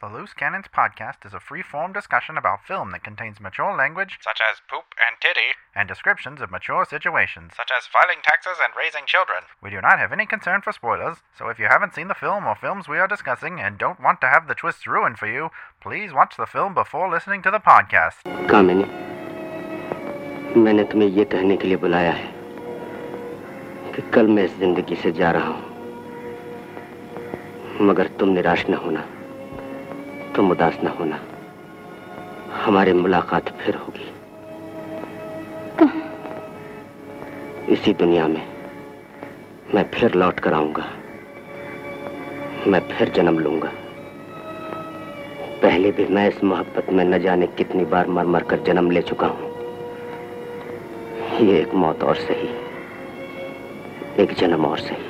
The Loose Cannons podcast is a free form discussion about film that contains mature language, such as poop and titty, and descriptions of mature situations. such as filing taxes and raising children. We do not have any concern for spoilers, so if you haven't seen the film or films we are discussing and don't want to have the twists ruined for you, please watch the film before listening to the podcast. कामिनी मैंने तुम्हें ये कहने के लिए बुलाया है कि कल मैं इस जिंदगी से जा रहा हूं मगर तुम निराश न होना तुम उदास न होना। हमारी मुलाकात फिर होगी। इसी दुनिया में मैं फिर लौट कर आऊँगा। मैं फिर जन्म लूँगा। पहले भी मैं इस मोहब्बत में न जाने कितनी बार मर मर कर जन्म ले चुका हूँ। ये एक मौत और सही। एक जन्म और सही।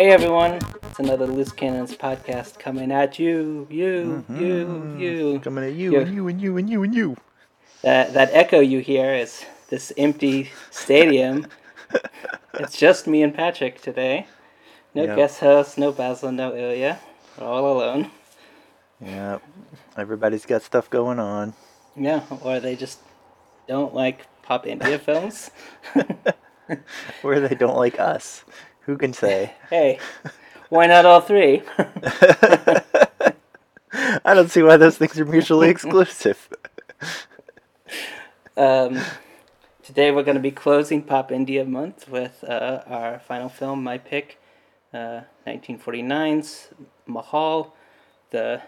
Hey everyone, it's another Loose Cannons podcast coming at you, you, mm-hmm. you, you. Coming at you Yeah. and you and you and you and you. That that echo you hear is this empty stadium. it's just me and Patrick today. No Yep. guest host, no Basil, no Ilya. We're all alone. Yeah, everybody's got stuff going on. Yeah, or they just don't like pop India films. Or they don't like us. Who can say? Hey, why not all three? I don't see why those things are mutually exclusive. Um, today we're going to be closing Pop India Month with uh, our final film, my pick, uh, 1949's Mahal, the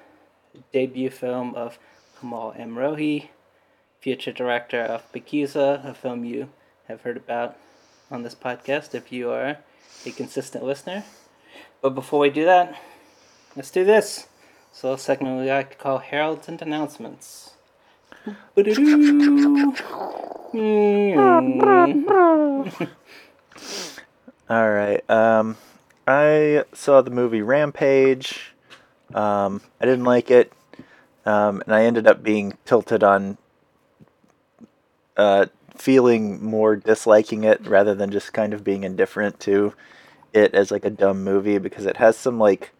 debut film of Kamal Amrohi, future director of Pakeezah, a film you have heard about on this podcast if you are a consistent listener. But before we do that, let's do this. So, a segment we like to call Heralds and Announcements. All right. Um, I saw the movie Rampage. Um, I didn't like it, um, and I ended up being tilted on uh, feeling more disliking it rather than just kind of being indifferent to it as like a dumb movie because it has some like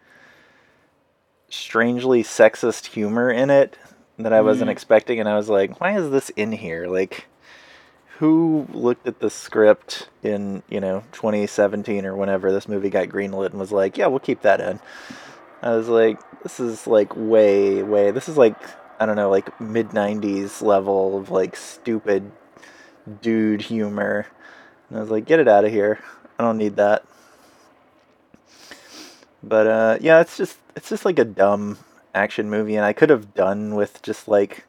strangely sexist humor in it that I wasn't mm. expecting, and I was like, why is this in here? Like who looked at the script in you know 2017 or whenever this movie got greenlit and was like yeah we'll keep that in i was like this is like way way this is like i don't know like mid 90s level of like stupid dude humor and i was like get it out of here i don't need that but uh yeah it's just it's just like a dumb action movie and i could have done with just like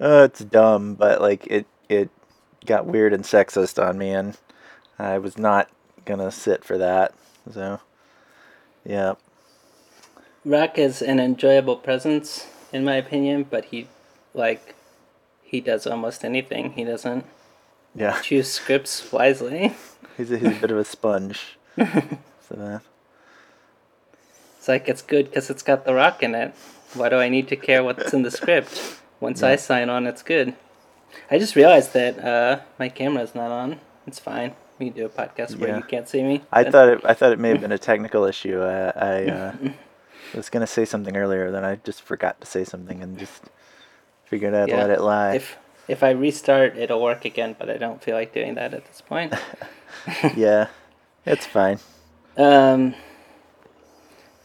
uh, it's dumb but like it it got weird and sexist on me, and I was not gonna sit for that. So, yeah, Rock is an enjoyable presence, in my opinion, but he, like, he does almost anything. He doesn't yeah, choose scripts wisely. he's a, he's a bit of a sponge. so that It's like it's good because it's got the rock in it. Why do I need to care what's in the script? Once I sign on, it's good. I just realized that uh, my camera's not on. It's fine. We can do a podcast where Yeah. you can't see me. I thought it I thought it may have been a technical issue. I, I uh, was gonna say something earlier, then I just forgot to say something and just figured I'd Yeah. let it lie. If if I restart, it'll work again, but I don't feel like doing that at this point. yeah, it's fine. Um,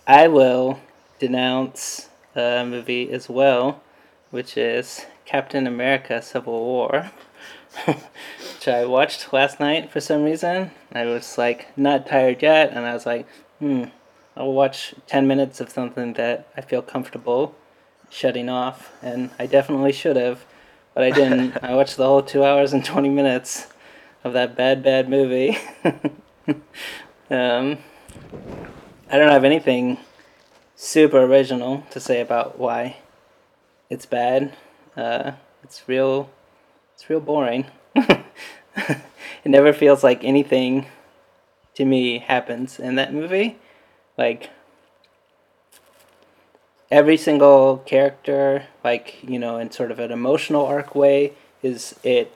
I will denounce a movie as well, which is Captain America: Civil War, which I watched last night for some reason. I was like not tired yet, and I was like, hmm, I'll watch ten minutes of something that I feel comfortable shutting off, and I definitely should have, but I didn't. I watched the whole two hours and twenty minutes of that bad, bad movie. um, I don't have anything super original to say about why it's bad. Uh, it's real. It's real boring. it never feels like anything to me happens in that movie. Like every single character, like you know, in sort of an emotional arc way, is it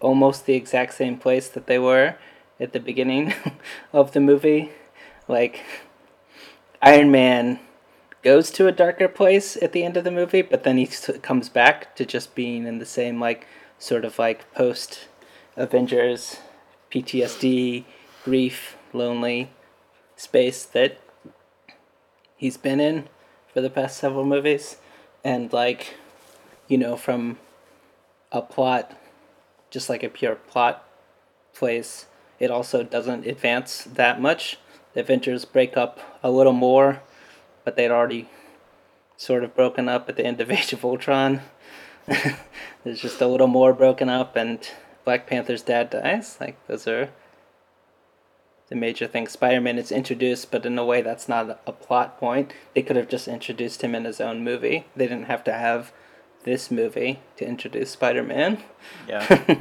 almost the exact same place that they were at the beginning of the movie. Like Iron Man goes to a darker place at the end of the movie, but then he comes back to just being in the same like sort of like post Avengers PTSD, grief, lonely space that he's been in for the past several movies and like you know from a plot just like a pure plot place it also doesn't advance that much the break up a little more but they'd already sort of broken up at the end of Age of Ultron. There's just a little more broken up, and Black Panther's dad dies. Like, those are the major things. Spider Man is introduced, but in a way that's not a plot point. They could have just introduced him in his own movie. They didn't have to have this movie to introduce Spider Man. Yeah.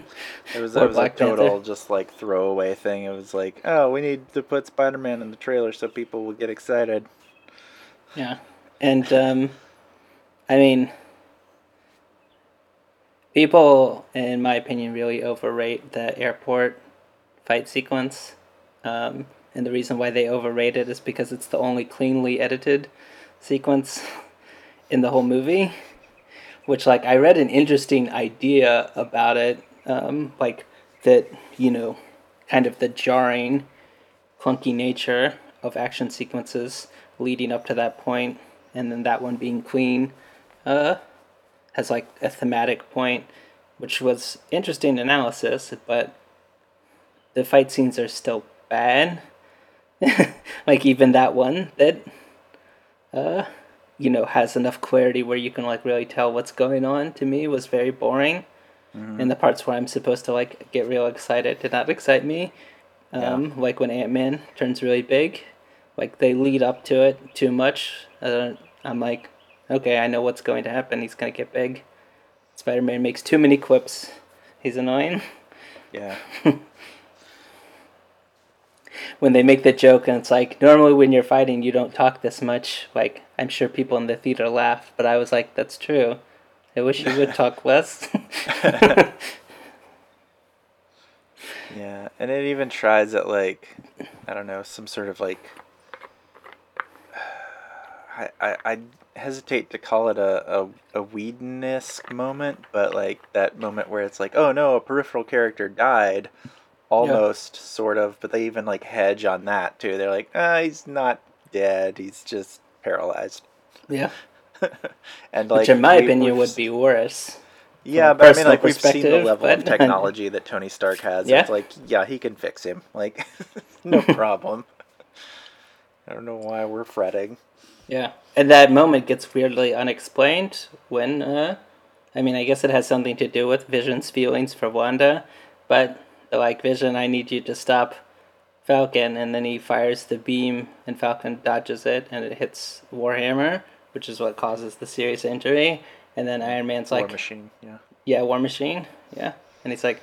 It was, it was a total Panther. just like throwaway thing. It was like, oh, we need to put Spider Man in the trailer so people will get excited. Yeah. And um I mean people in my opinion really overrate the airport fight sequence. Um and the reason why they overrate it is because it's the only cleanly edited sequence in the whole movie. Which like I read an interesting idea about it, um, like that, you know, kind of the jarring clunky nature of action sequences leading up to that point, and then that one being clean, uh, has like a thematic point, which was interesting analysis, but the fight scenes are still bad. like even that one that, uh, you know, has enough clarity where you can like really tell what's going on. To me, was very boring. And the parts where I'm supposed to like get real excited did not excite me. Um, Like when Ant Man turns really big, like they lead up to it too much. Uh, I'm like, okay, I know what's going to happen. He's gonna get big. Spider Man makes too many quips. He's annoying. Yeah. When they make the joke, and it's like normally when you're fighting, you don't talk this much. Like I'm sure people in the theater laugh, but I was like, that's true. I wish you would talk less. Yeah, and it even tries at like, I don't know, some sort of like. I I, I hesitate to call it a a, a Whedon-esque moment, but like that moment where it's like, oh no, a peripheral character died, almost sort of, but they even like hedge on that too. They're like, ah, he's not dead, he's just paralyzed. yeah. and like, Which, in my we- opinion, would be worse. Yeah, but I mean, like we've seen the level of technology that Tony Stark has. Yeah. It's like, yeah, he can fix him. Like, no problem. I don't know why we're fretting. Yeah, and that moment gets weirdly unexplained when, uh, I mean, I guess it has something to do with Vision's feelings for Wanda, but they're like, Vision, I need you to stop Falcon, and then he fires the beam, and Falcon dodges it, and it hits Warhammer, which is what causes the serious injury, and then Iron Man's War like, Machine, yeah. yeah, War Machine, yeah, and he's like,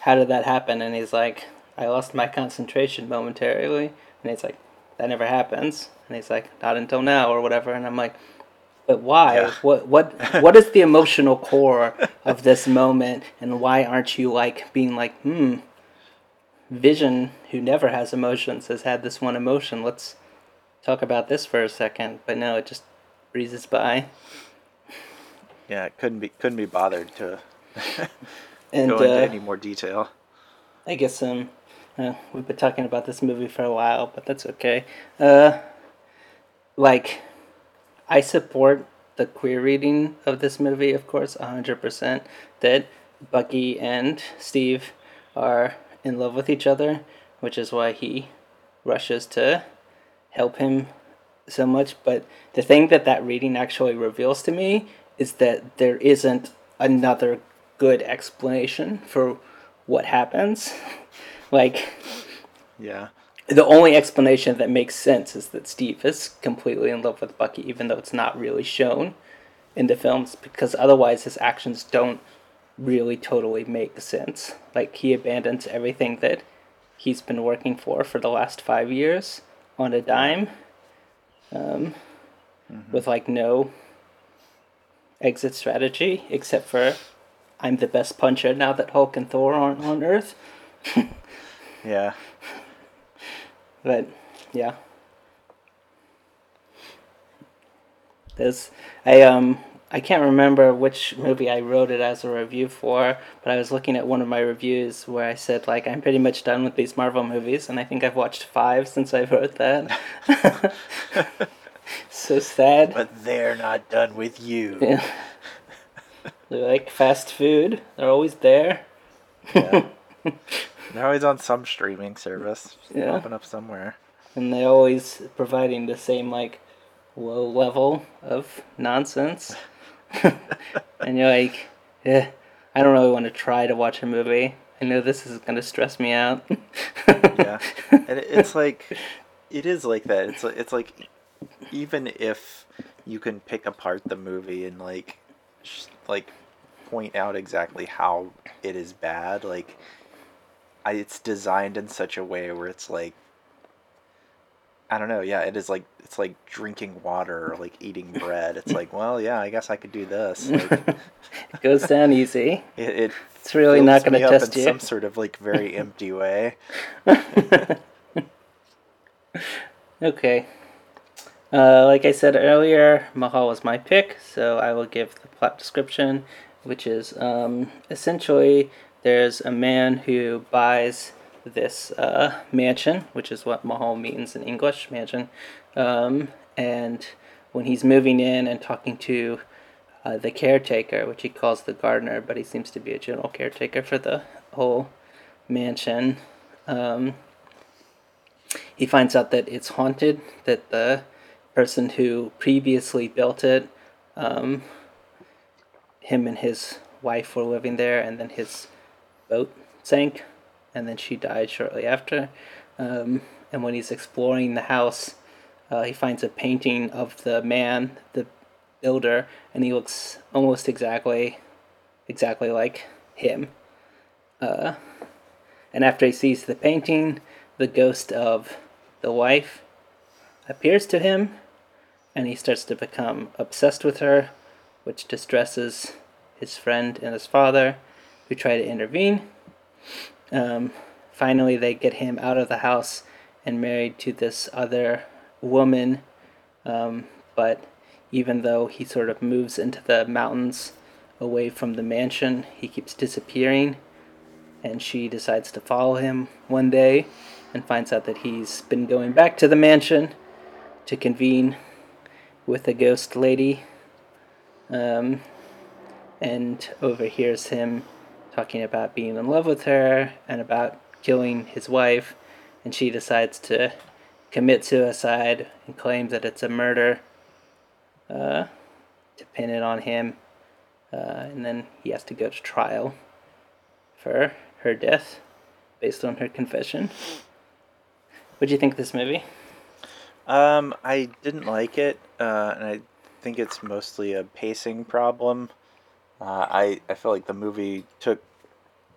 how did that happen? And he's like, I lost my concentration momentarily, and he's like, that never happens. And he's like, not until now or whatever. And I'm like, but why? Yeah. What what what is the emotional core of this moment? And why aren't you like being like, hmm, Vision, who never has emotions, has had this one emotion. Let's talk about this for a second. But no, it just breezes by. Yeah, it couldn't be couldn't be bothered to And go into uh, any more detail. I guess um, uh, we've been talking about this movie for a while, but that's okay. Uh, like, I support the queer reading of this movie, of course, hundred percent. That Bucky and Steve are in love with each other, which is why he rushes to help him so much. But the thing that that reading actually reveals to me is that there isn't another good explanation for what happens. like, Yeah. The only explanation that makes sense is that Steve is completely in love with Bucky, even though it's not really shown in the films, because otherwise his actions don't really totally make sense. Like, he abandons everything that he's been working for for the last five years on a dime, um, with like no exit strategy except for I'm the best puncher now that Hulk and Thor aren't on Earth. Yeah. But yeah. There's I um I can't remember which movie I wrote it as a review for, but I was looking at one of my reviews where I said like I'm pretty much done with these Marvel movies and I think I've watched 5 since I wrote that. so sad. But they're not done with you. Yeah. They're like fast food. They're always there. Yeah. They're always on some streaming service. Yeah. Popping up somewhere. and they're always providing the same like low level of nonsense and you're like yeah i don't really want to try to watch a movie i know this is going to stress me out yeah and it's like it is like that it's like it's like even if you can pick apart the movie and like sh- like point out exactly how it is bad like I, it's designed in such a way where it's like I don't know. Yeah, it is like it's like drinking water or like eating bread. It's like, well, yeah, I guess I could do this. Like, it goes down easy it, it it's really not going to test in you some sort of like very empty way. okay uh, like i said earlier mahal was my pick so i will give the plot description which is um, essentially there's a man who buys this uh, mansion, which is what Mahal means in English, mansion. Um, and when he's moving in and talking to uh, the caretaker, which he calls the gardener, but he seems to be a general caretaker for the whole mansion, um, he finds out that it's haunted, that the person who previously built it, um, him and his wife were living there, and then his boat sank, and then she died shortly after. Um, and when he's exploring the house, uh, he finds a painting of the man, the builder, and he looks almost exactly, exactly like him. Uh, and after he sees the painting, the ghost of the wife appears to him, and he starts to become obsessed with her, which distresses his friend and his father, who try to intervene. Um, finally, they get him out of the house and married to this other woman. Um, but even though he sort of moves into the mountains away from the mansion, he keeps disappearing. And she decides to follow him one day and finds out that he's been going back to the mansion to convene with a ghost lady. Um, and overhears him talking about being in love with her and about killing his wife, and she decides to commit suicide and claims that it's a murder uh, to pin it on him, uh, and then he has to go to trial for her death based on her confession. What do you think of this movie? Um, I didn't like it, uh, and I think it's mostly a pacing problem. Uh, I I feel like the movie took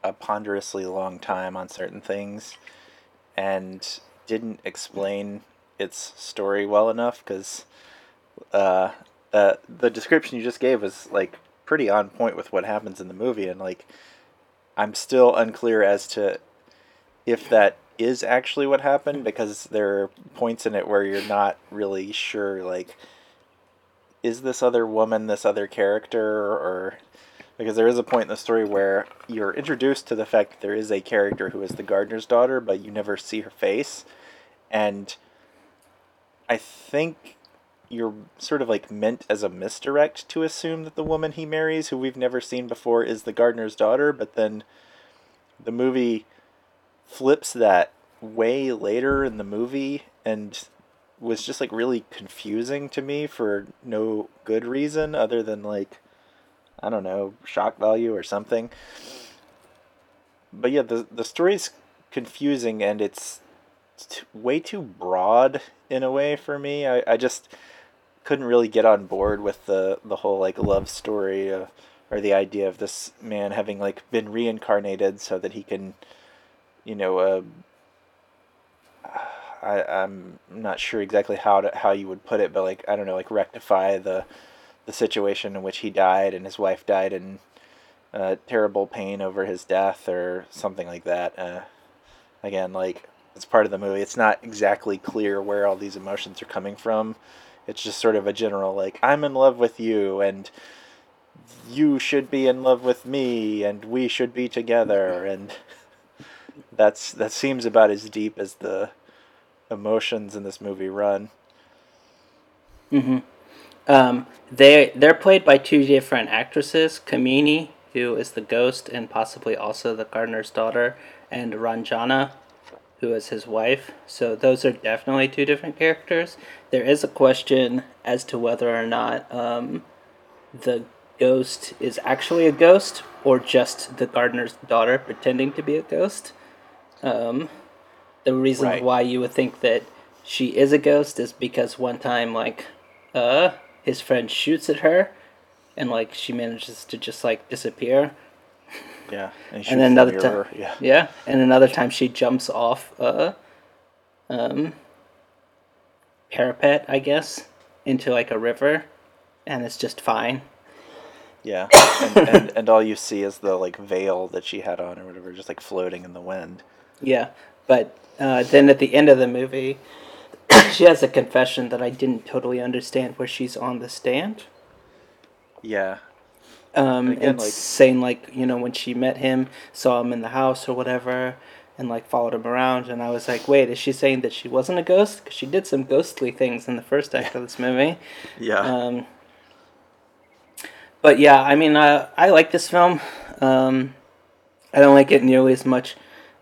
a ponderously long time on certain things, and didn't explain its story well enough. Because uh, uh, the description you just gave was like pretty on point with what happens in the movie, and like I'm still unclear as to if that is actually what happened because there are points in it where you're not really sure like is this other woman this other character or because there is a point in the story where you're introduced to the fact that there is a character who is the gardener's daughter but you never see her face. And i think you're sort of like meant as a misdirect to assume that the woman he marries who we've never seen before is the gardener's daughter. But then the movie flips that way later in the movie and was just like really confusing to me for no good reason other than like I don't know, shock value or something. But yeah, the the story's confusing and it's t- way too broad in a way for me. I, I just couldn't really get on board with the the whole like love story uh, or the idea of this man having like been reincarnated so that he can you know uh, I, I'm not sure exactly how to how you would put it, but like I don't know, like rectify the the situation in which he died and his wife died in uh, terrible pain over his death or something like that. Uh, again, like it's part of the movie. It's not exactly clear where all these emotions are coming from. It's just sort of a general like I'm in love with you and you should be in love with me and we should be together and that's that seems about as deep as the emotions in this movie run. Um, they they're played by two different actresses, Kamini, who is the ghost and possibly also the gardener's daughter, and Ranjana, who is his wife. So those are definitely two different characters. There is a question as to whether or not um, the ghost is actually a ghost or just the gardener's daughter pretending to be a ghost. Um, the reason Right. why you would think that she is a ghost is because one time, like, uh, his friend shoots at her, and like she manages to just like disappear. Yeah, and, and then another time, yeah, yeah, and another time she jumps off a um, parapet, I guess, into like a river, and it's just fine. yeah, and, and and all you see is the like veil that she had on or whatever, just like floating in the wind. Yeah, but uh, then at the end of the movie, she has a confession that I didn't totally understand, where she's on the stand. Yeah, Um, Again, and like- saying like you know when she met him, saw him in the house or whatever, and like followed him around, and I was like, wait, is she saying that she wasn't a ghost? Because she did some ghostly things in the first act of this movie. yeah, Um, but yeah, I mean, I I like this film. Um, I don't like it nearly as much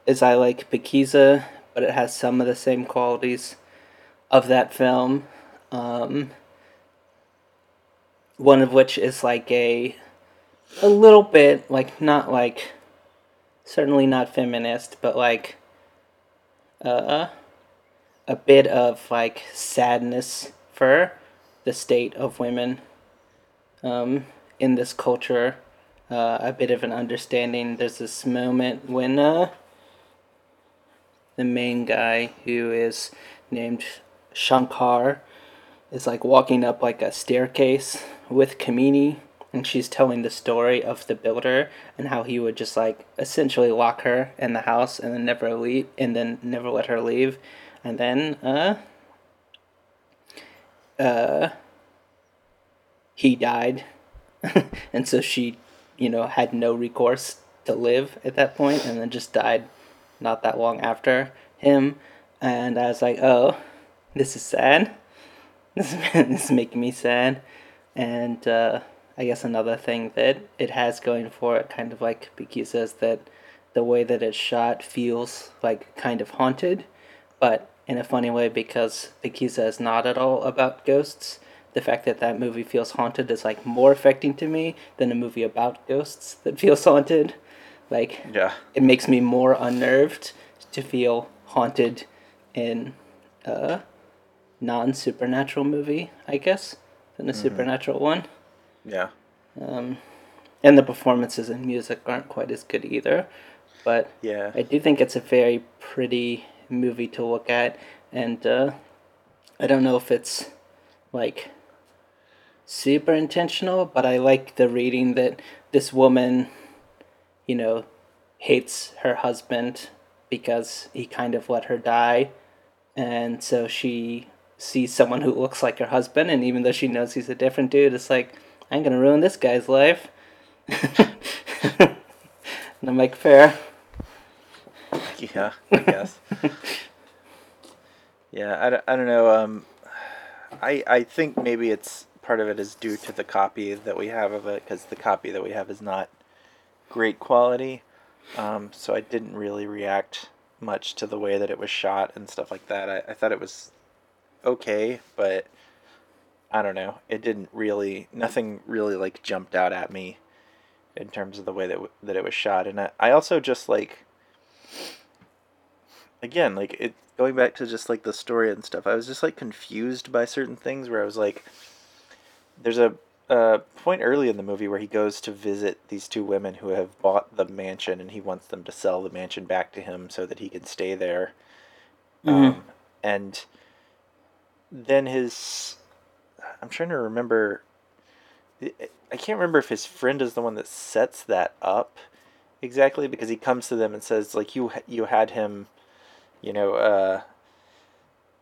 as I like Pakeezah, but it has some of the same qualities of that film. Um, one of which is like a a little bit like not like certainly not feminist, but like uh a bit of like sadness for the state of women um, in this culture. Uh, a bit of an understanding. There's this moment when uh, the main guy, who is named Shankar, is like walking up like a staircase with Kamini, and she's telling the story of the builder and how he would just like essentially lock her in the house and then never leave, and then never let her leave, and then uh, uh, he died, and so she, you know, had no recourse to live at that point, and then just died not that long after him, and I was like, oh, this is sad. This is, this is making me sad, and uh, I guess another thing that it has going for it, kind of like Pakeezah, that the way that it's shot feels like kind of haunted, but in a funny way because Pakeezah is not at all about ghosts. The fact that that movie feels haunted is like more affecting to me than a movie about ghosts that feels haunted. Like yeah, it makes me more unnerved to feel haunted in a non supernatural movie, I guess, than a supernatural one. yeah, Um, and the performances and music aren't quite as good either. But yeah. I do think it's a very pretty movie to look at, and uh, I don't know if it's like super intentional, but I like the reading that this woman, you know, hates her husband because he kind of let her die, and so she sees someone who looks like her husband, and even though she knows he's a different dude, it's like I'm gonna ruin this guy's life. and I'm like, fair. Yeah, I guess. yeah, I don't, I don't know. Um, I I think maybe it's part of it is due to the copy that we have of it because the copy that we have is not great quality. Um, so I didn't really react much to the way that it was shot and stuff like that. I, I thought it was okay, but I don't know. It didn't really nothing really like jumped out at me in terms of the way that w- that it was shot, and I, I also just like again like it going back to just like the story and stuff i was just like confused by certain things where i was like there's a, a point early in the movie where he goes to visit these two women who have bought the mansion and he wants them to sell the mansion back to him so that he can stay there. Um, and then his i'm trying to remember I can't remember if his friend is the one that sets that up exactly because he comes to them and says like you you had him, you know, uh,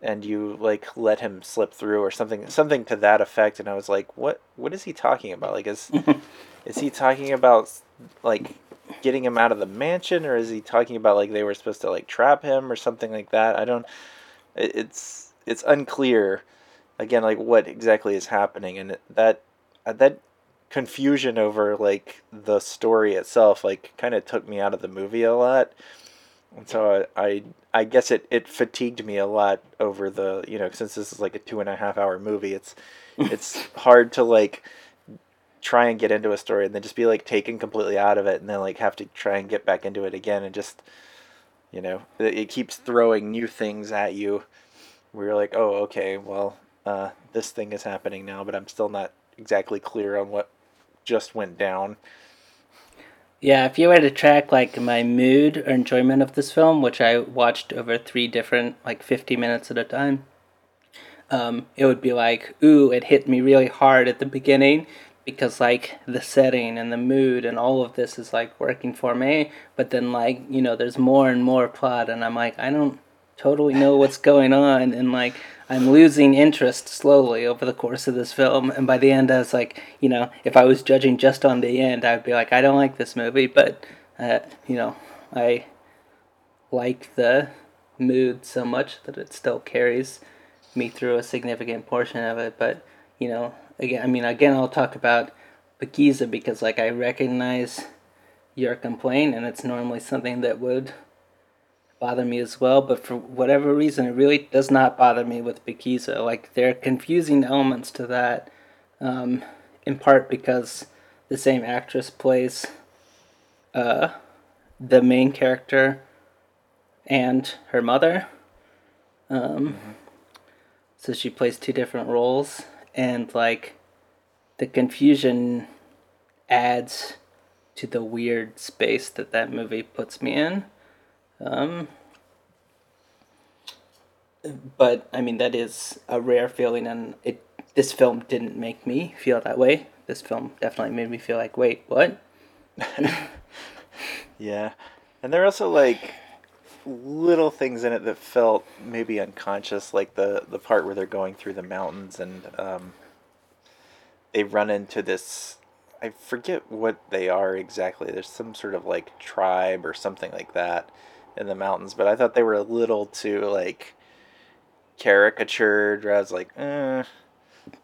and you like let him slip through or something something to that effect. And I was like what what is he talking about? Like is is he talking about like getting him out of the mansion or is he talking about like they were supposed to like trap him or something like that? I don't it, it's it's unclear again like what exactly is happening and that that confusion over like the story itself like kind of took me out of the movie a lot. And so I, I I guess it, it fatigued me a lot over the you know since this is like a two and a half hour movie it's it's hard to like try and get into a story and then just be like taken completely out of it and then like have to try and get back into it again and just you know it, it keeps throwing new things at you where you're like oh okay well uh, this thing is happening now but I'm still not exactly clear on what just went down Yeah, if you were to track like my mood or enjoyment of this film, which I watched over three different, like 50 minutes at a time, um, it would be like, ooh, it hit me really hard at the beginning because like the setting and the mood and all of this is like working for me. But then like, you know, there's more and more plot and I'm like, I don't totally know what's going on and like I'm losing interest slowly over the course of this film and by the end I was like you know if I was judging just on the end I'd be like I don't like this movie but uh, you know I like the mood so much that it still carries me through a significant portion of it but you know again I mean again I'll talk about Pakeezah because like I recognize your complaint and it's normally something that would bother me as well, but for whatever reason, it really does not bother me with Pakeezah. Like, there are confusing elements to that, um, in part because the same actress plays uh, the main character and her mother. Um, mm-hmm. So she plays two different roles, and like, the confusion adds to the weird space that that movie puts me in. Um, but I mean that is a rare feeling, and it this film didn't make me feel that way. This film definitely made me feel like, wait, what? yeah, and there are also like little things in it that felt maybe unconscious, like the the part where they're going through the mountains and um, they run into this. I forget what they are exactly. There's some sort of like tribe or something like that in the mountains, but I thought they were a little too like caricatured. Where I was like, eh.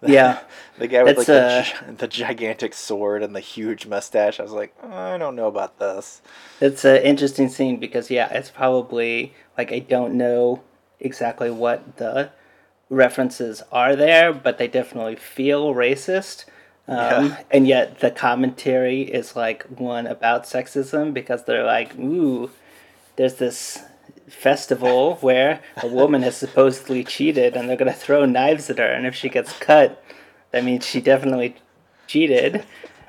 Yeah, the guy with like uh, the, the, gigantic sword and the huge mustache. I was like, oh, I don't know about this. It's an interesting scene because yeah, it's probably like I don't know exactly what the references are there, but they definitely feel racist. Um, yeah. And yet the commentary is like one about sexism because they're like, ooh, there's this festival where a woman has supposedly cheated and they're going to throw knives at her and if she gets cut that means she definitely cheated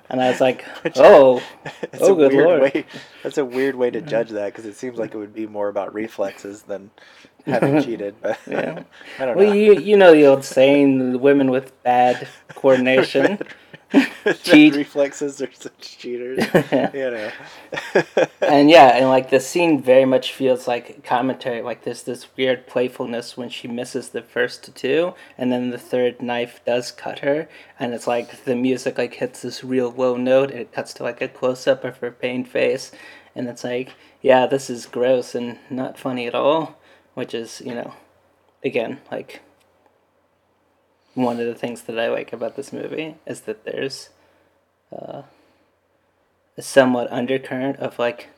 and I was like, "Oh, oh, good lord!" Way, that's a weird way to judge that because it seems like it would be more about reflexes than having cheated. But yeah, I don't well, know. you you know the old saying: women with bad coordination cheat reflexes are such cheaters. you know. and yeah, and like the scene very much feels like commentary. Like there's this weird playfulness when she misses the first two, and then the third knife does cut her, and it's like the music like hits this real low note, and it cuts to like a close up of her pained face, and it's like, yeah, this is gross and not funny at all. Which is, you know, again, like one of the things that I like about this movie is that there's uh, a somewhat undercurrent of like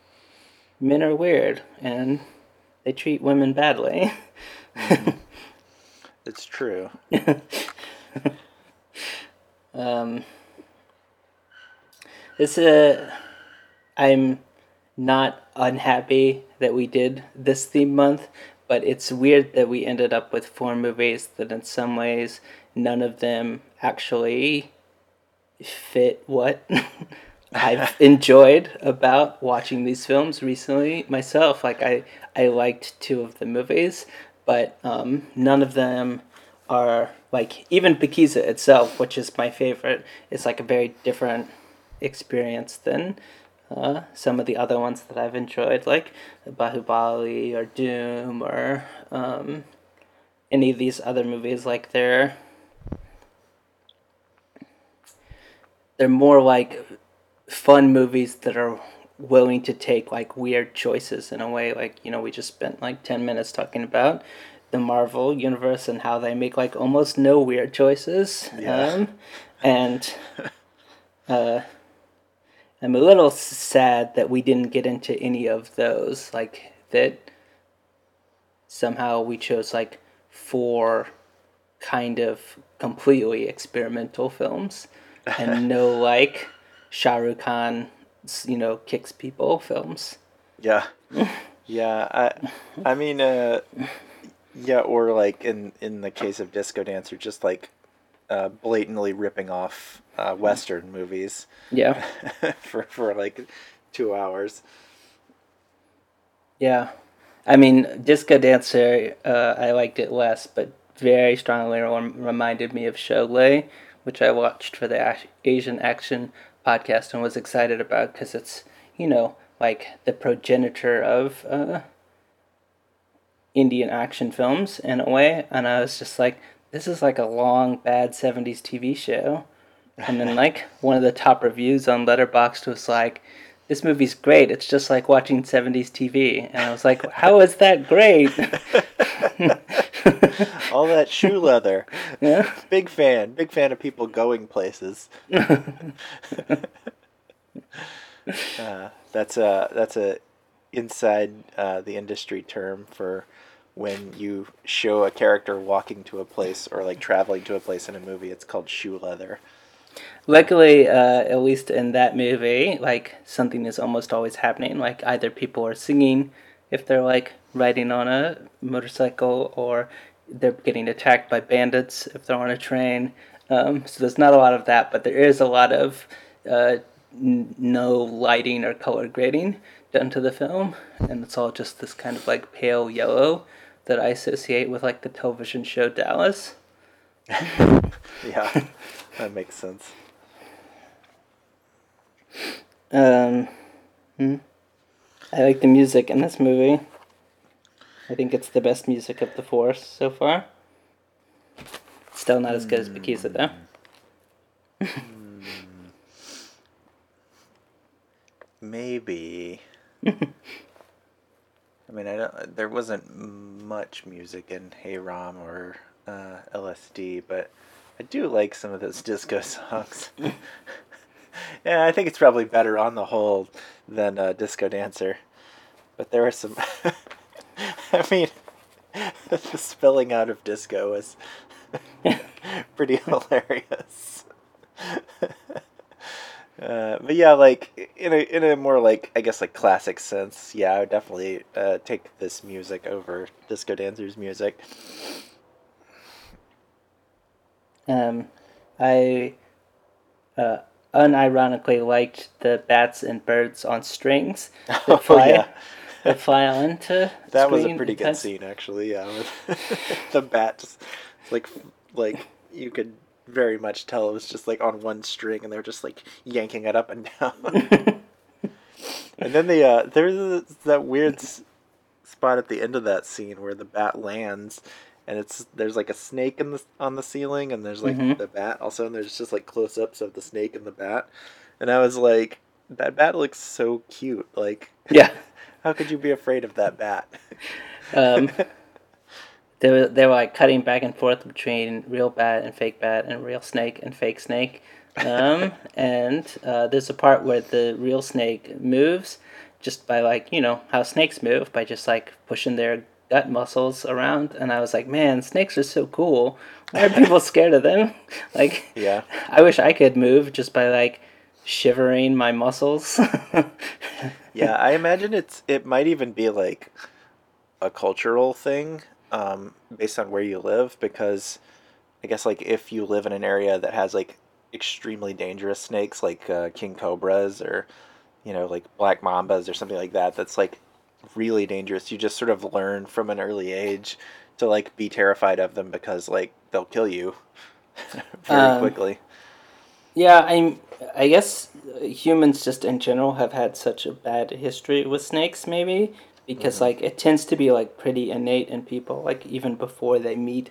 men are weird and they treat women badly. It's true. um, it's a. I'm not unhappy that we did this theme month, but it's weird that we ended up with four movies that, in some ways, none of them actually fit what I've enjoyed about watching these films recently myself. Like I, I liked two of the movies, but um, none of them are like even Pakeezah itself, which is my favorite, is like a very different experience than uh, some of the other ones that I've enjoyed, like Bahubali or Dhoom or um, any of these other movies. Like they're they're more like fun movies that are willing to take like weird choices in a way like you know we just spent like 10 minutes talking about the marvel universe and how they make like almost no weird choices Yeah. um, and uh, i'm a little sad that we didn't get into any of those like that somehow we chose like four kind of completely experimental films and no like Shah Rukh Khan, you know, kicks people films. Yeah. Yeah, I I mean uh yeah, or like in in the case of Disco Dancer just like uh blatantly ripping off uh western movies Yeah, for for like 2 hours. yeah. I mean, Disco Dancer, uh, I liked it less, but very strongly reminded me of Sholay, which I watched for the Asian Action podcast and was excited about because it's, you know, like the progenitor of uh, Indian action films in a way. And I was just like, this is like a long, bad 70s TV show. And then, like, one of the top reviews on Letterboxd was like, this movie's great. It's just like watching 70s TV. And I was like, how is that great? All that shoe leather. yeah. Big fan. Big fan of people going places. uh, that's a that's a inside uh, the industry term for when you show a character walking to a place or like traveling to a place in a movie. It's called shoe leather. Luckily, uh, at least in that movie, like something is almost always happening. Like either people are singing if they're like riding on a motorcycle, or they're getting attacked by bandits if they're on a train. Um, so there's not a lot of that, but there is a lot of uh, n- no lighting or color grading done to the film, and it's all just this kind of like pale yellow that I associate with like the television show Dallas. Yeah, that makes sense. Um, hmm. I like the music in this movie. I think it's the best music of the four so far. Still not as good as Pakeezah though. Maybe. I mean, I don't. There wasn't much music in Hey Ram or uh, LSD, but I do like some of those disco songs. yeah, I think it's probably better on the whole than uh, Disco Dancer. But there are some. I mean, the spilling out of disco was pretty hilarious. Uh, but yeah, like in a in a more like I guess like classic sense, yeah, I would definitely uh, take this music over Disco Dancer's music. Um, I uh, unironically liked the bats and birds on strings Oh, fly yeah. That fly onto. That was a pretty good scene, actually. Yeah, with the bat, just, like like you could very much tell it was just like on one string, and they were just like yanking it up and down. and then the uh, there's that weird s- spot at the end of that scene where the bat lands. And it's there's like a snake in the on the ceiling, and there's like Mhm. the bat also, and there's just like close ups of the snake and the bat, and I was like, that bat looks so cute. Like, Yeah. how could you be afraid of that bat? Um, they were they were like cutting back and forth between real bat and fake bat and real snake and fake snake. Um, and uh, there's a part where the real snake moves just by like you know how snakes move by just like pushing their gut muscles around. And I was like, man, snakes are so cool. Why are people scared of them? Like, Yeah. I wish I could move just by like shivering my muscles. yeah, I imagine it's it might even be like a cultural thing um, based on where you live because I guess like if you live in an area that has like extremely dangerous snakes like uh, king cobras or you know like black mambas or something like that that's like really dangerous. You just sort of learn from an early age to like be terrified of them because like they'll kill you very Um, quickly. Yeah, I'm. I guess uh, humans just in general have had such a bad history with snakes, maybe because mm-hmm. like it tends to be like pretty innate in people, like even before they meet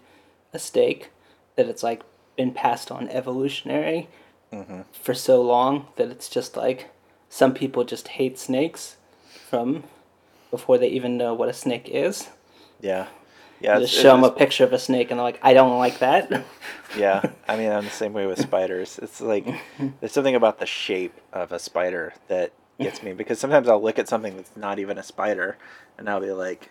a snake, that it's like been passed on evolutionary mm-hmm. for so long that it's just like some people just hate snakes from before they even know what a snake is. Yeah. Yeah. Just show them a picture of a snake and they're like, I don't like that. Yeah, I mean, I'm the same way with spiders. It's like there's something about the shape of a spider that gets me because sometimes I'll look at something that's not even a spider, and I'll be like,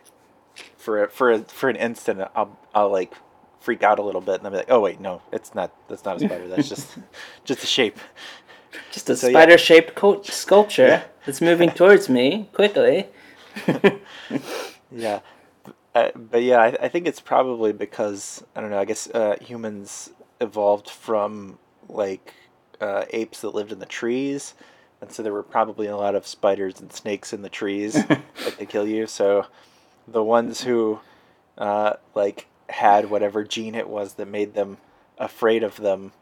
for a, for a, for an instant, I'll I'll like freak out a little bit, and I'll be like, oh wait, no, it's not. That's not a spider. That's just just a shape. Just a So, spider shaped cul- sculpture Yeah. that's moving towards me quickly. Yeah. Uh, but yeah, I, I think it's probably because I don't know. I guess uh, humans evolved from like uh, apes that lived in the trees, and so there were probably a lot of spiders and snakes in the trees that could kill you. So the ones who uh, like had whatever gene it was that made them afraid of them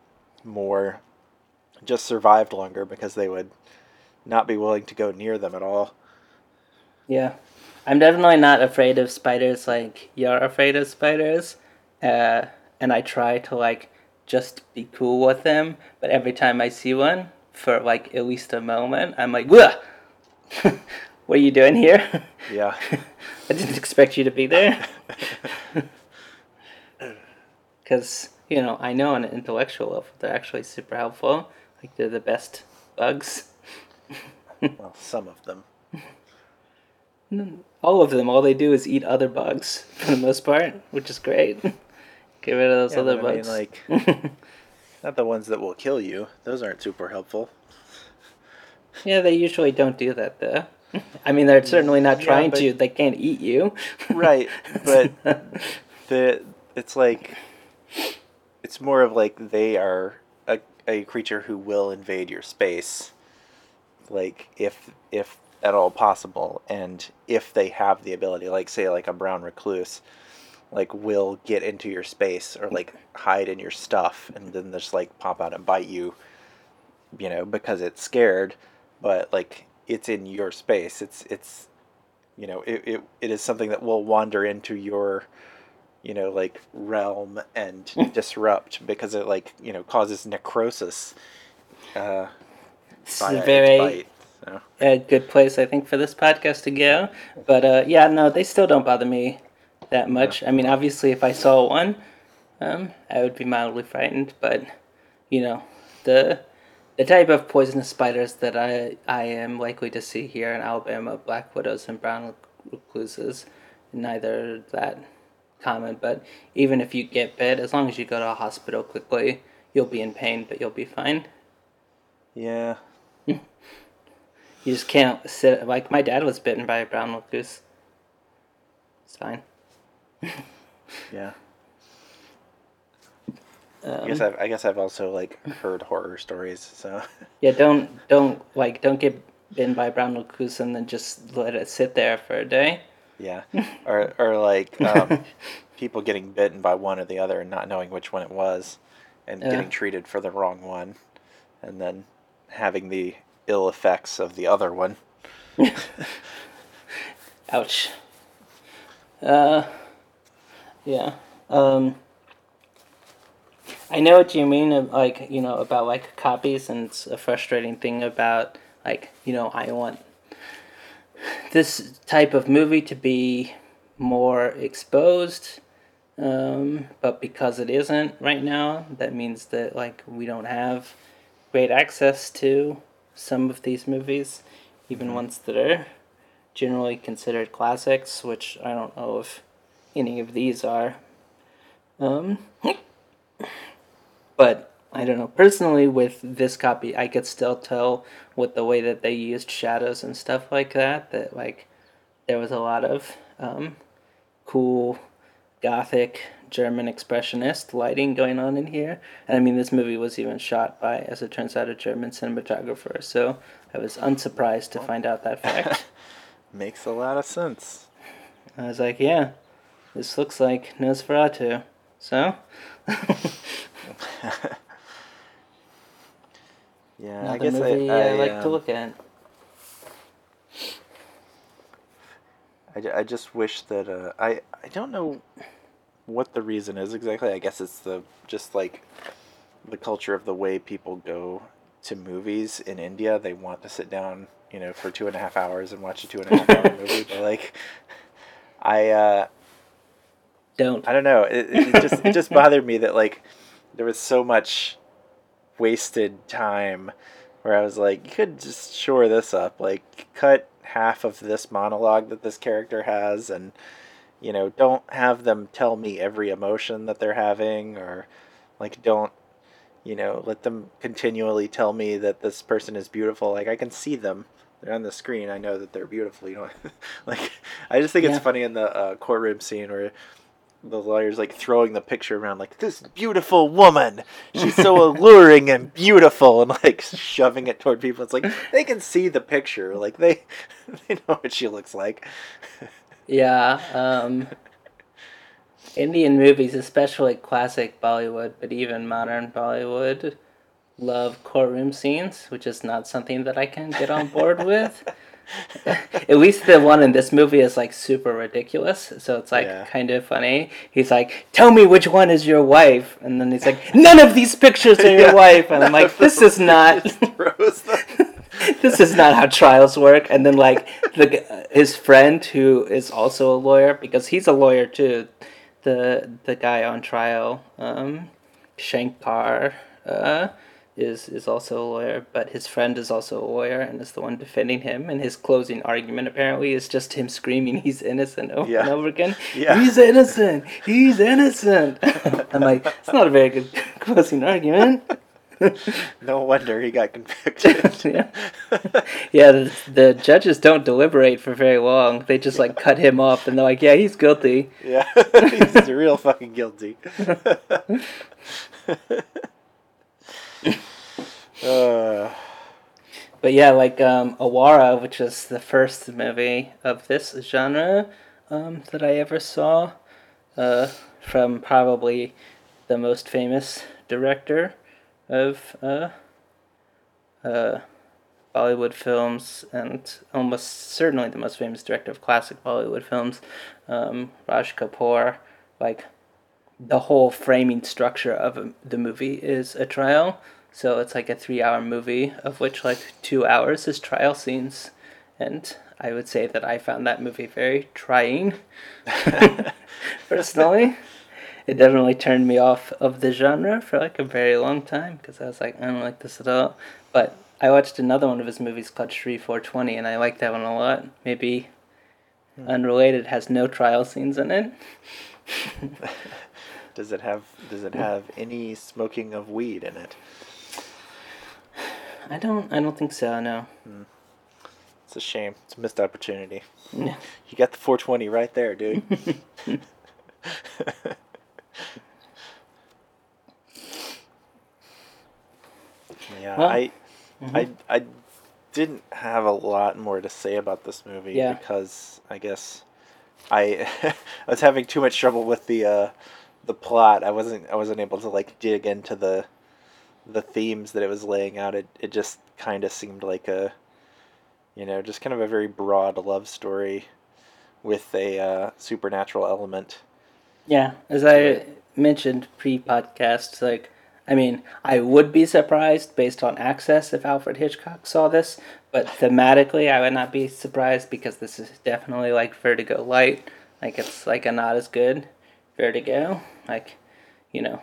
more just survived longer because they would not be willing to go near them at all. Yeah. I'm definitely not afraid of spiders like you're afraid of spiders. Uh, and I try to like just be cool with them. But every time I see one, for like at least a moment, I'm like, what are you doing here? Yeah. I didn't expect you to be there. Because, you know, I know on an intellectual level they're actually super helpful. Like, they're the best bugs. well, some of them. Hmm. All of them, all they do is eat other bugs for the most part, which is great. Get rid of those Yeah, other but I mean, bugs. like, not the ones that will kill you. Those aren't super helpful. yeah, they usually don't do that, though. I mean, they're certainly not Yeah, trying but- to. They can't eat you. Right, but the it's like it's more of like they are a, a creature who will invade your space, like if if at all possible, and if they have the ability, like say like a brown recluse, like will get into your space or like hide in your stuff and then just like pop out and bite you, you know, because it's scared, but like it's in your space. It's it's you know it, it, it is something that will wander into your you know like realm and disrupt because it like you know causes necrosis uh It's by a its very a good place, I think, for this podcast to go. But uh, yeah, no, they still don't bother me that much. I mean, obviously, if I saw one, um, I would be mildly frightened. But you know, the the type of poisonous spiders that I I am likely to see here in Alabama, black widows and brown recluses, neither that common. But even if you get bit, as long as you go to a hospital quickly, you'll be in pain, but you'll be fine. yeah You just can't sit like my dad was bitten by a brown recluse. It's fine. yeah Um, I guess I've, I guess I've also like heard horror stories so yeah, don't don't like don't get bitten by a brown recluse and then just let it sit there for a day. yeah or or like um, people getting bitten by one or the other and not knowing which one it was and Yeah. getting treated for the wrong one and then having the ill effects of the other one Ouch. Uh, yeah. Um, I know what you mean. Like you know about like copies, and it's a frustrating thing about like you know I want this type of movie to be more exposed. Um, but because it isn't right now, that means that like we don't have great access to some of these movies, even ones that are generally considered classics, which I don't know if any of these are. Um, but I don't know. Personally, with this copy, I could still tell with the way that they used shadows and stuff like that, that like there was a lot of um, cool gothic German expressionist lighting going on in here. And I mean, this movie was even shot by, as it turns out, a German cinematographer. So I was unsurprised to find out that fact. Makes a lot of sense. I was like, yeah, this looks like Nosferatu. So, Yeah, another I guess movie I, I, I, like to um, look at. I, I just wish that uh, I I don't know what the reason is exactly. I guess it's the just like the culture of the way people go to movies in India. They want to sit down, you know, for two and a half hours and watch a two and a half hour movie. But like, I uh, Don't. I don't know. It, it just it just bothered me that like there was so much wasted time where I was like, you could just shore this up, like cut half of this monologue that this character has, and you know, don't have them tell me every emotion that they're having, or like don't you know let them continually tell me that this person is beautiful. Like I can see them. They're on the screen. I know that they're beautiful. You know, like I just think Yeah. it's funny in the uh, courtroom scene where the lawyer's like throwing the picture around like this beautiful woman she's so alluring and beautiful and like shoving it toward people. It's like they can see the picture. Like they they know what she looks like. Yeah, um, Indian movies, especially classic Bollywood, but even modern Bollywood, love courtroom scenes, which is not something that I can get on board with. At least the one in this movie is like super ridiculous, so it's like Yeah. kind of funny. He's like, "Tell me which one is your wife," and then he's like, "None of these pictures are your Yeah. wife," and I'm like, "This is not." Just throws them. this is not how trials work. And then like the his friend who is also a lawyer because he's a lawyer too. The the guy on trial, um, Shankar, uh, is is also a lawyer, but his friend is also a lawyer and is the one defending him. And his closing argument apparently is just him screaming he's innocent over and Yeah. over again. Yeah. He's innocent. He's innocent. I'm like, it's not a very good closing argument. no wonder he got convicted yeah. Yeah, the, the judges don't deliberate for very long. They just like cut him off and they're like, yeah, he's guilty. yeah he's real fucking guilty uh, But yeah, like um, Awara, which is the first movie of this genre um, that I ever saw, uh, from probably the most famous director of uh, uh, Bollywood films, and almost certainly the most famous director of classic Bollywood films, um, Raj Kapoor. Like the whole framing structure of the movie is a trial. So it's like a three hour movie, of which like two hours is trial scenes. And I would say that I found that movie very trying. Personally, it definitely turned me off of the genre for like a very long time because I was like, I don't like this at all. But I watched another one of his movies called Shri 420 and I liked that one a lot. Maybe hmm. unrelated, has no trial scenes in it. does it have does it have any smoking of weed in it I don't. I don't think so. No. it's a shame it's a missed opportunity Yeah. you got the 420 right there dude yeah Well, i I I didn't have a lot more to say about this movie Yeah. because I guess I I was having too much trouble with the uh, the plot. I wasn't I wasn't able to like dig into the the themes that it was laying out. It it just kind of seemed like a you know just kind of a very broad love story with a uh, supernatural element. Yeah, as I mentioned pre-podcast, like I mean, I would be surprised based on access if Alfred Hitchcock saw this, but thematically, I would not be surprised because this is definitely like Vertigo light. Like it's like a not as good Vertigo. Like, you know,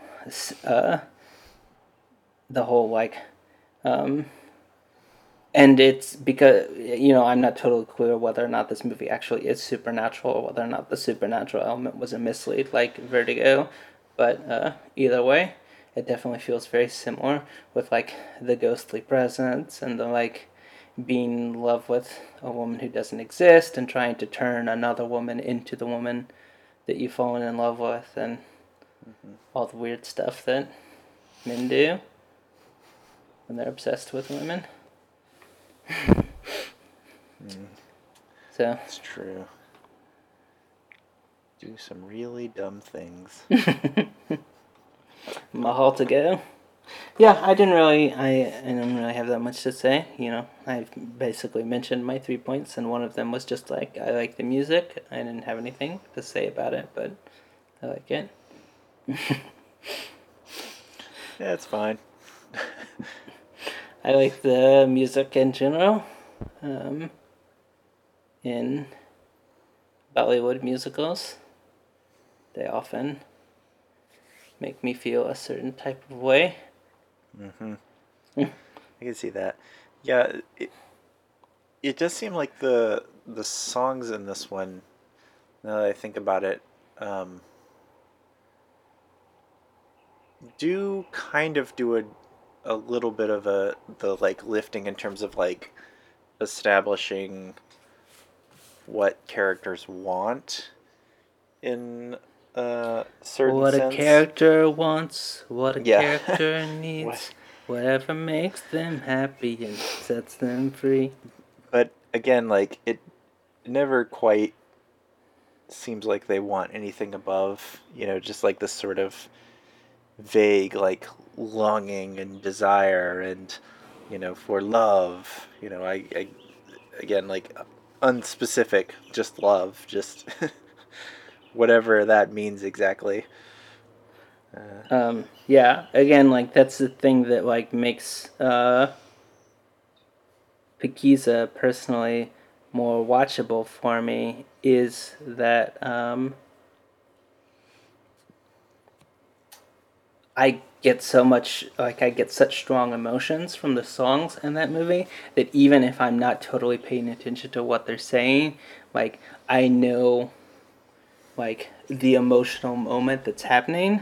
uh, the whole like, um, and it's because you know I'm not totally clear whether or not this movie actually is supernatural or whether or not the supernatural element was a mislead like Vertigo, but uh, either way, it definitely feels very similar with like the ghostly presence and the like being in love with a woman who doesn't exist and trying to turn another woman into the woman that you've fallen in love with and all the weird stuff that men do when they're obsessed with women. Hmm. So It's true. Do some really dumb things. Mahal to go. Yeah, I didn't really, I, I didn't really have that much to say. You know, I basically mentioned my three points, and one of them was just like I like the music. I didn't have anything to say about it, but I like it. yeah, it's fine. I like the music in general. Um, in Bollywood musicals, they often make me feel a certain type of way. Mm-hmm. I can see that. Yeah, it, it does seem like the the songs in this one. Now that I think about it, um, do kind of do a a little bit of a the like lifting in terms of like establishing what characters want in a certain what sense. a character wants, what a Yeah. character needs, whatever makes them happy and sets them free. but again like it never quite seems like they want anything above you know just like this sort of vague like longing and desire and you know for love you know i, I again like unspecific just love just whatever that means exactly. Uh, Um, yeah, again, like that's the thing that like makes uh, Pakeezah personally more watchable for me is that um, I get so much like I get such strong emotions from the songs in that movie that even if I'm not totally paying attention to what they're saying, like I know like the emotional moment that's happening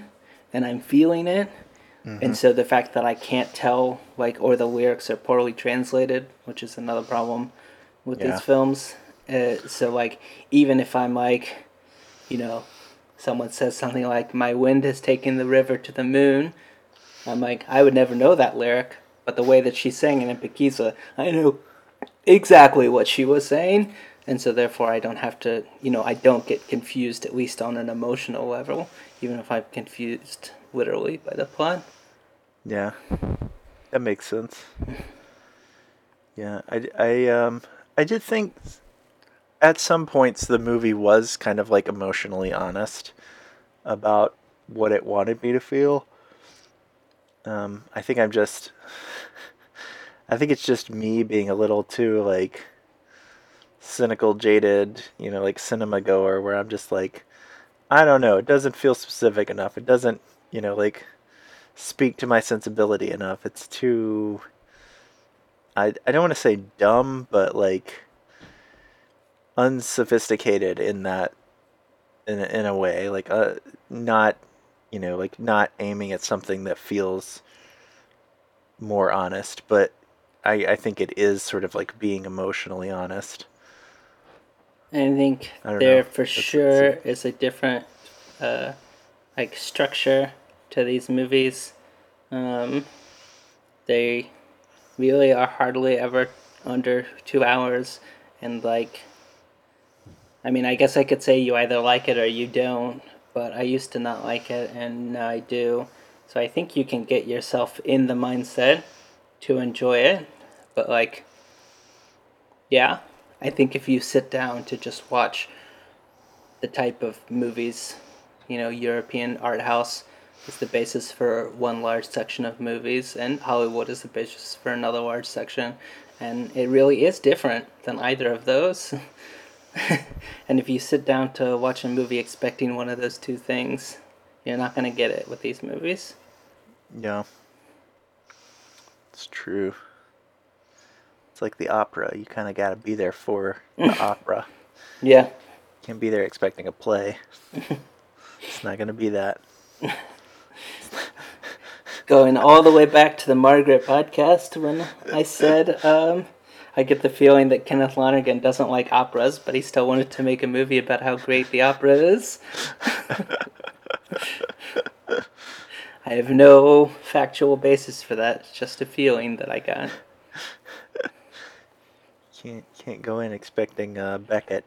and I'm feeling it. And so the fact that I can't tell like or the lyrics are poorly translated, which is another problem with Yeah. these films. Uh, so like even if I'm like you know, someone says something like "My wind has taken the river to the moon," I'm like, I would never know that lyric, but the way that she sang it in Pakeezah, I knew exactly what she was saying, and so therefore I don't have to, you know, I don't get confused at least on an emotional level, even if I'm confused literally by the plot. Yeah, that makes sense. Yeah, I, I, um, I did think at some points the movie was kind of like emotionally honest about what it wanted me to feel. Um, I think I'm just, I think it's just me being a little too like cynical, jaded, you know, like cinema goer, where I'm just like, I don't know, it doesn't feel specific enough. It doesn't, you know, like speak to my sensibility enough. It's too I I don't want to say dumb, but like unsophisticated in that in a, in a way, like uh not you know, like not aiming at something that feels more honest, but I I think it is sort of like being emotionally honest. I think I there know. for That's- sure is a different, uh, like structure to these movies. Um, they really are hardly ever under two hours, and like, I mean, I guess I could say you either like it or you don't, but I used to not like it, and now I do. So I think you can get yourself in the mindset to enjoy it, but like, yeah, I think if you sit down to just watch the type of movies, you know, European art house is the basis for one large section of movies, and Hollywood is the basis for another large section, and it really is different than either of those. and if you sit down to watch a movie expecting one of those two things, you're not going to get it with these movies. Yeah. It's true. It's like the opera. You kind of got to be there for the opera. Yeah. Can't be there expecting a play. it's not going to be that. going all the way back to the Margaret podcast when I said um, I get the feeling that Kenneth Lonergan doesn't like operas, but he still wanted to make a movie about how great the opera is. I have no factual basis for that. It's just a feeling that I got. Can't can't go in expecting uh, Beckett.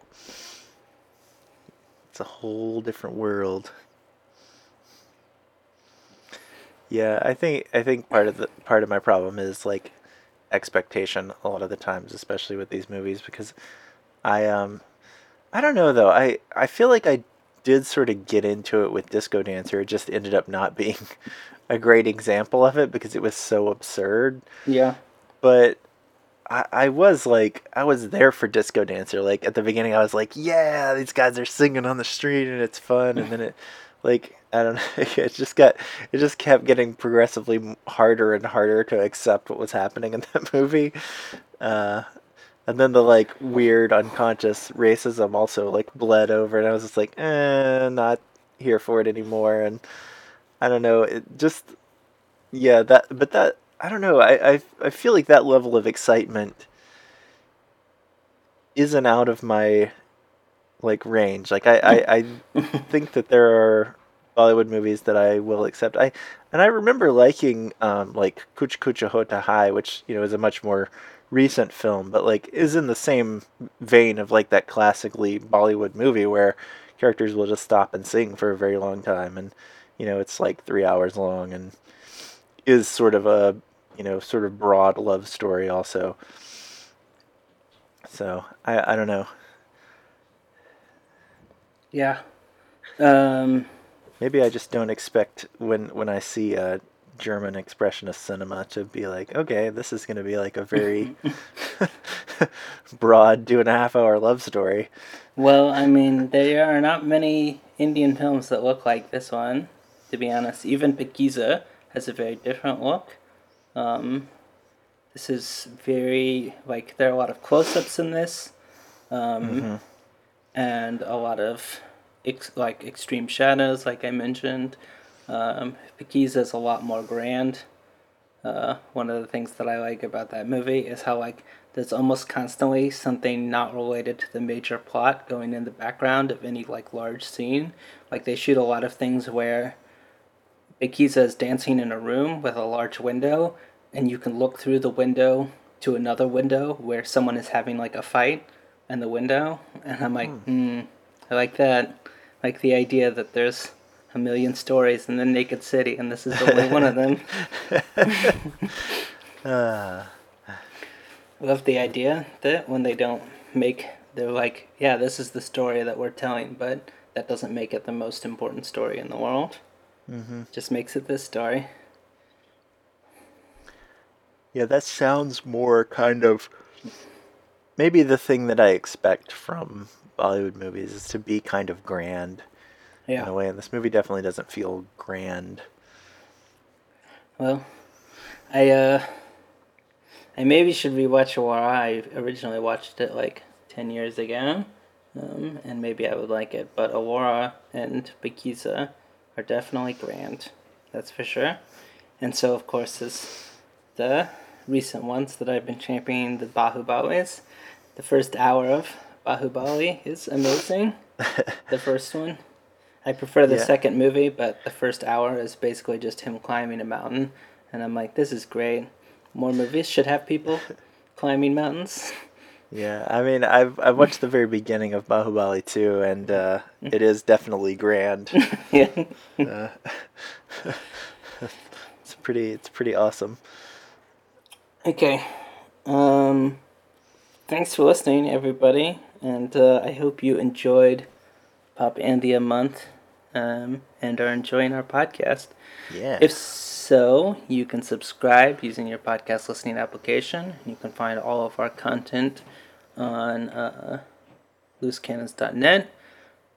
It's a whole different world. Yeah, I think I think part of the part of my problem is like expectation a lot of the times, especially with these movies, because I um I don't know though. I I feel like I did sort of get into it with Disco Dancer. It just ended up not being a great example of it because it was so absurd. Yeah. But I, I was like I was there for Disco Dancer. Like at the beginning I was like, Yeah, these guys are singing on the street and it's fun and then it like I don't know. It just got it just kept getting progressively harder and harder to accept what was happening in that movie. Uh, and then the like weird unconscious racism also like bled over, and I was just like, eh, not here for it anymore. And I don't know, it just yeah that, but that I don't know. I I I feel like that level of excitement isn't out of my like range. Like I I, I think that there are Bollywood movies that I will accept. I and I remember liking um, like Kuch Kuch Hota Hai, which you know is a much more recent film, but like is in the same vein of like that classically Bollywood movie where characters will just stop and sing for a very long time, and you know it's like three hours long and is sort of a you know sort of broad love story also. So I I don't know. Yeah. Um, Maybe I just don't expect when when I see a German expressionist cinema to be like, okay, this is going to be like a very broad two and a half hour love story. well, I mean, there are not many Indian films that look like this one, to be honest. Even Pakeezah has a very different look. Um, this is very, like, there are a lot of close ups in this, um, and a lot of, ex- like, extreme shadows, like I mentioned. Um, is a lot more grand. Uh, one of the things that I like about that movie is how like there's almost constantly something not related to the major plot going in the background of any like large scene. Like they shoot a lot of things where Pakeezah is dancing in a room with a large window, and you can look through the window to another window where someone is having like a fight in the window, and I'm like, hmm, I like that. Like the idea that there's a million stories in the naked city, and this is only one of them. Love the idea that when they don't make, they're like, yeah, this is the story that we're telling, but that doesn't make it the most important story in the world. Mm-hmm. Just makes it this story. Yeah, that sounds more kind of maybe the thing that I expect from Bollywood movies is to be kind of grand in a way, and this movie definitely doesn't feel grand. Well, I uh, I maybe should rewatch War. I originally watched it like ten years ago, um, and maybe I would like it. But Awara and Pakeezah are definitely grand, that's for sure. And so, of course, is the recent ones that I've been championing, the Bahubalis. The first hour of Bahubali is amazing. the first one. I prefer the Yeah. second movie, but the first hour is basically just him climbing a mountain. And I'm like, this is great. More movies should have people climbing mountains. Yeah, I mean, I've I've watched the very beginning of Bahubali too, and uh, it is definitely grand. yeah. It's pretty it's pretty awesome. Okay. Um, thanks for listening, everybody, and uh, I hope you enjoyed Pop India Month um, and are enjoying our podcast. Yeah. If so, you can subscribe using your podcast listening application. You can find all of our content on uh, loosecannons.net.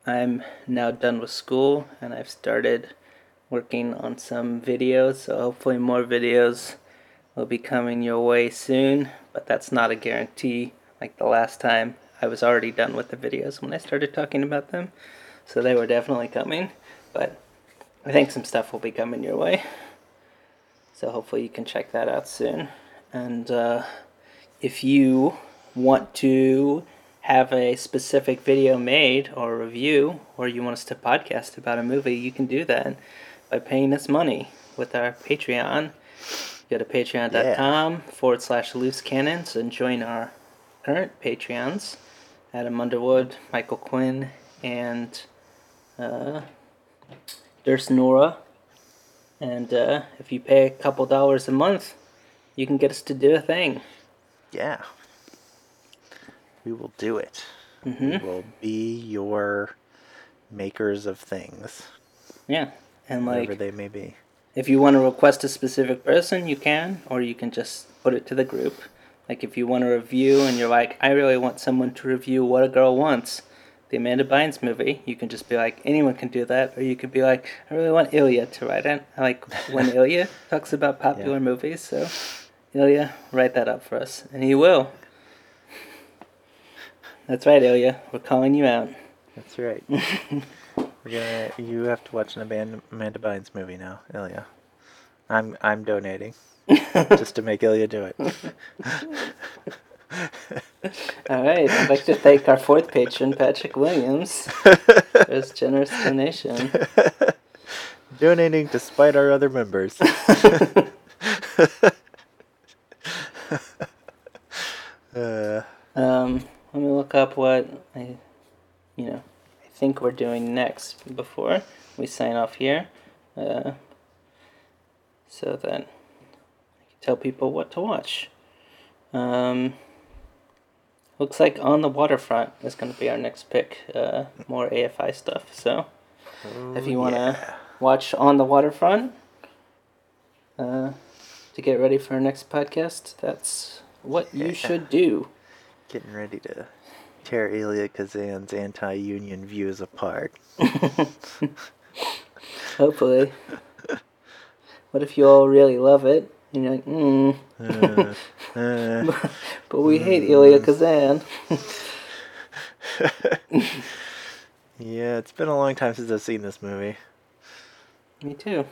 I'm now done with school and I've started working on some videos, so hopefully, more videos will be coming your way soon, but that's not a guarantee. Like the last time, I was already done with the videos when I started talking about them, so they were definitely coming, but I think some stuff will be coming your way. So hopefully you can check that out soon. And uh, if you want to have a specific video made or review, or you want us to podcast about a movie, you can do that by paying us money with our Patreon. Go to patreon.com forward slash loose cannons and join our current Patreons Adam Underwood, Michael Quinn, and uh, there's Nora. And uh, if you pay a couple dollars a month, you can get us to do a thing. Yeah. We will do it. hmm We will be your makers of things, Yeah. And whatever like, they may be. if you want to request a specific person, you can, or you can just put it to the group. Like, if you want to review and you're like, I really want someone to review What a Girl Wants, the Amanda Bynes movie, you can just be like, anyone can do that. Or you could be like, I really want Ilya to write it. I like when Ilya talks about popular Yeah. movies, so Ilya, write that up for us. And he will. That's right, Ilya. We're calling you out. That's right. We're gonna. You have to watch an Amanda, Amanda Bynes movie now, Ilya. I'm I'm donating just to make Ilya do it. All right, I'd like to thank our fourth patron, Patrick Williams, for his generous donation. Donating despite our other members. uh, Um, let me look up what I, you know, I think we're doing next before we sign off here, uh, so that tell people what to watch. Um, looks like On the Waterfront is going to be our next pick. Uh, more AFI stuff. So if you want to yeah. watch On the Waterfront uh, to get ready for our next podcast, that's what you should do. getting ready to tear Elia Kazan's anti-union views apart. Hopefully. what if you all really love it? And you're like, mm, Uh, uh, but we hate Elia Kazan. yeah, it's been a long time since I've seen this movie. Me too.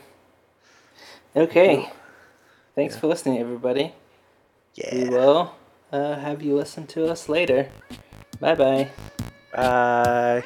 Okay. Thanks for listening, everybody. Yeah. We Yeah. will uh, have you listen to us later. Bye bye. Bye.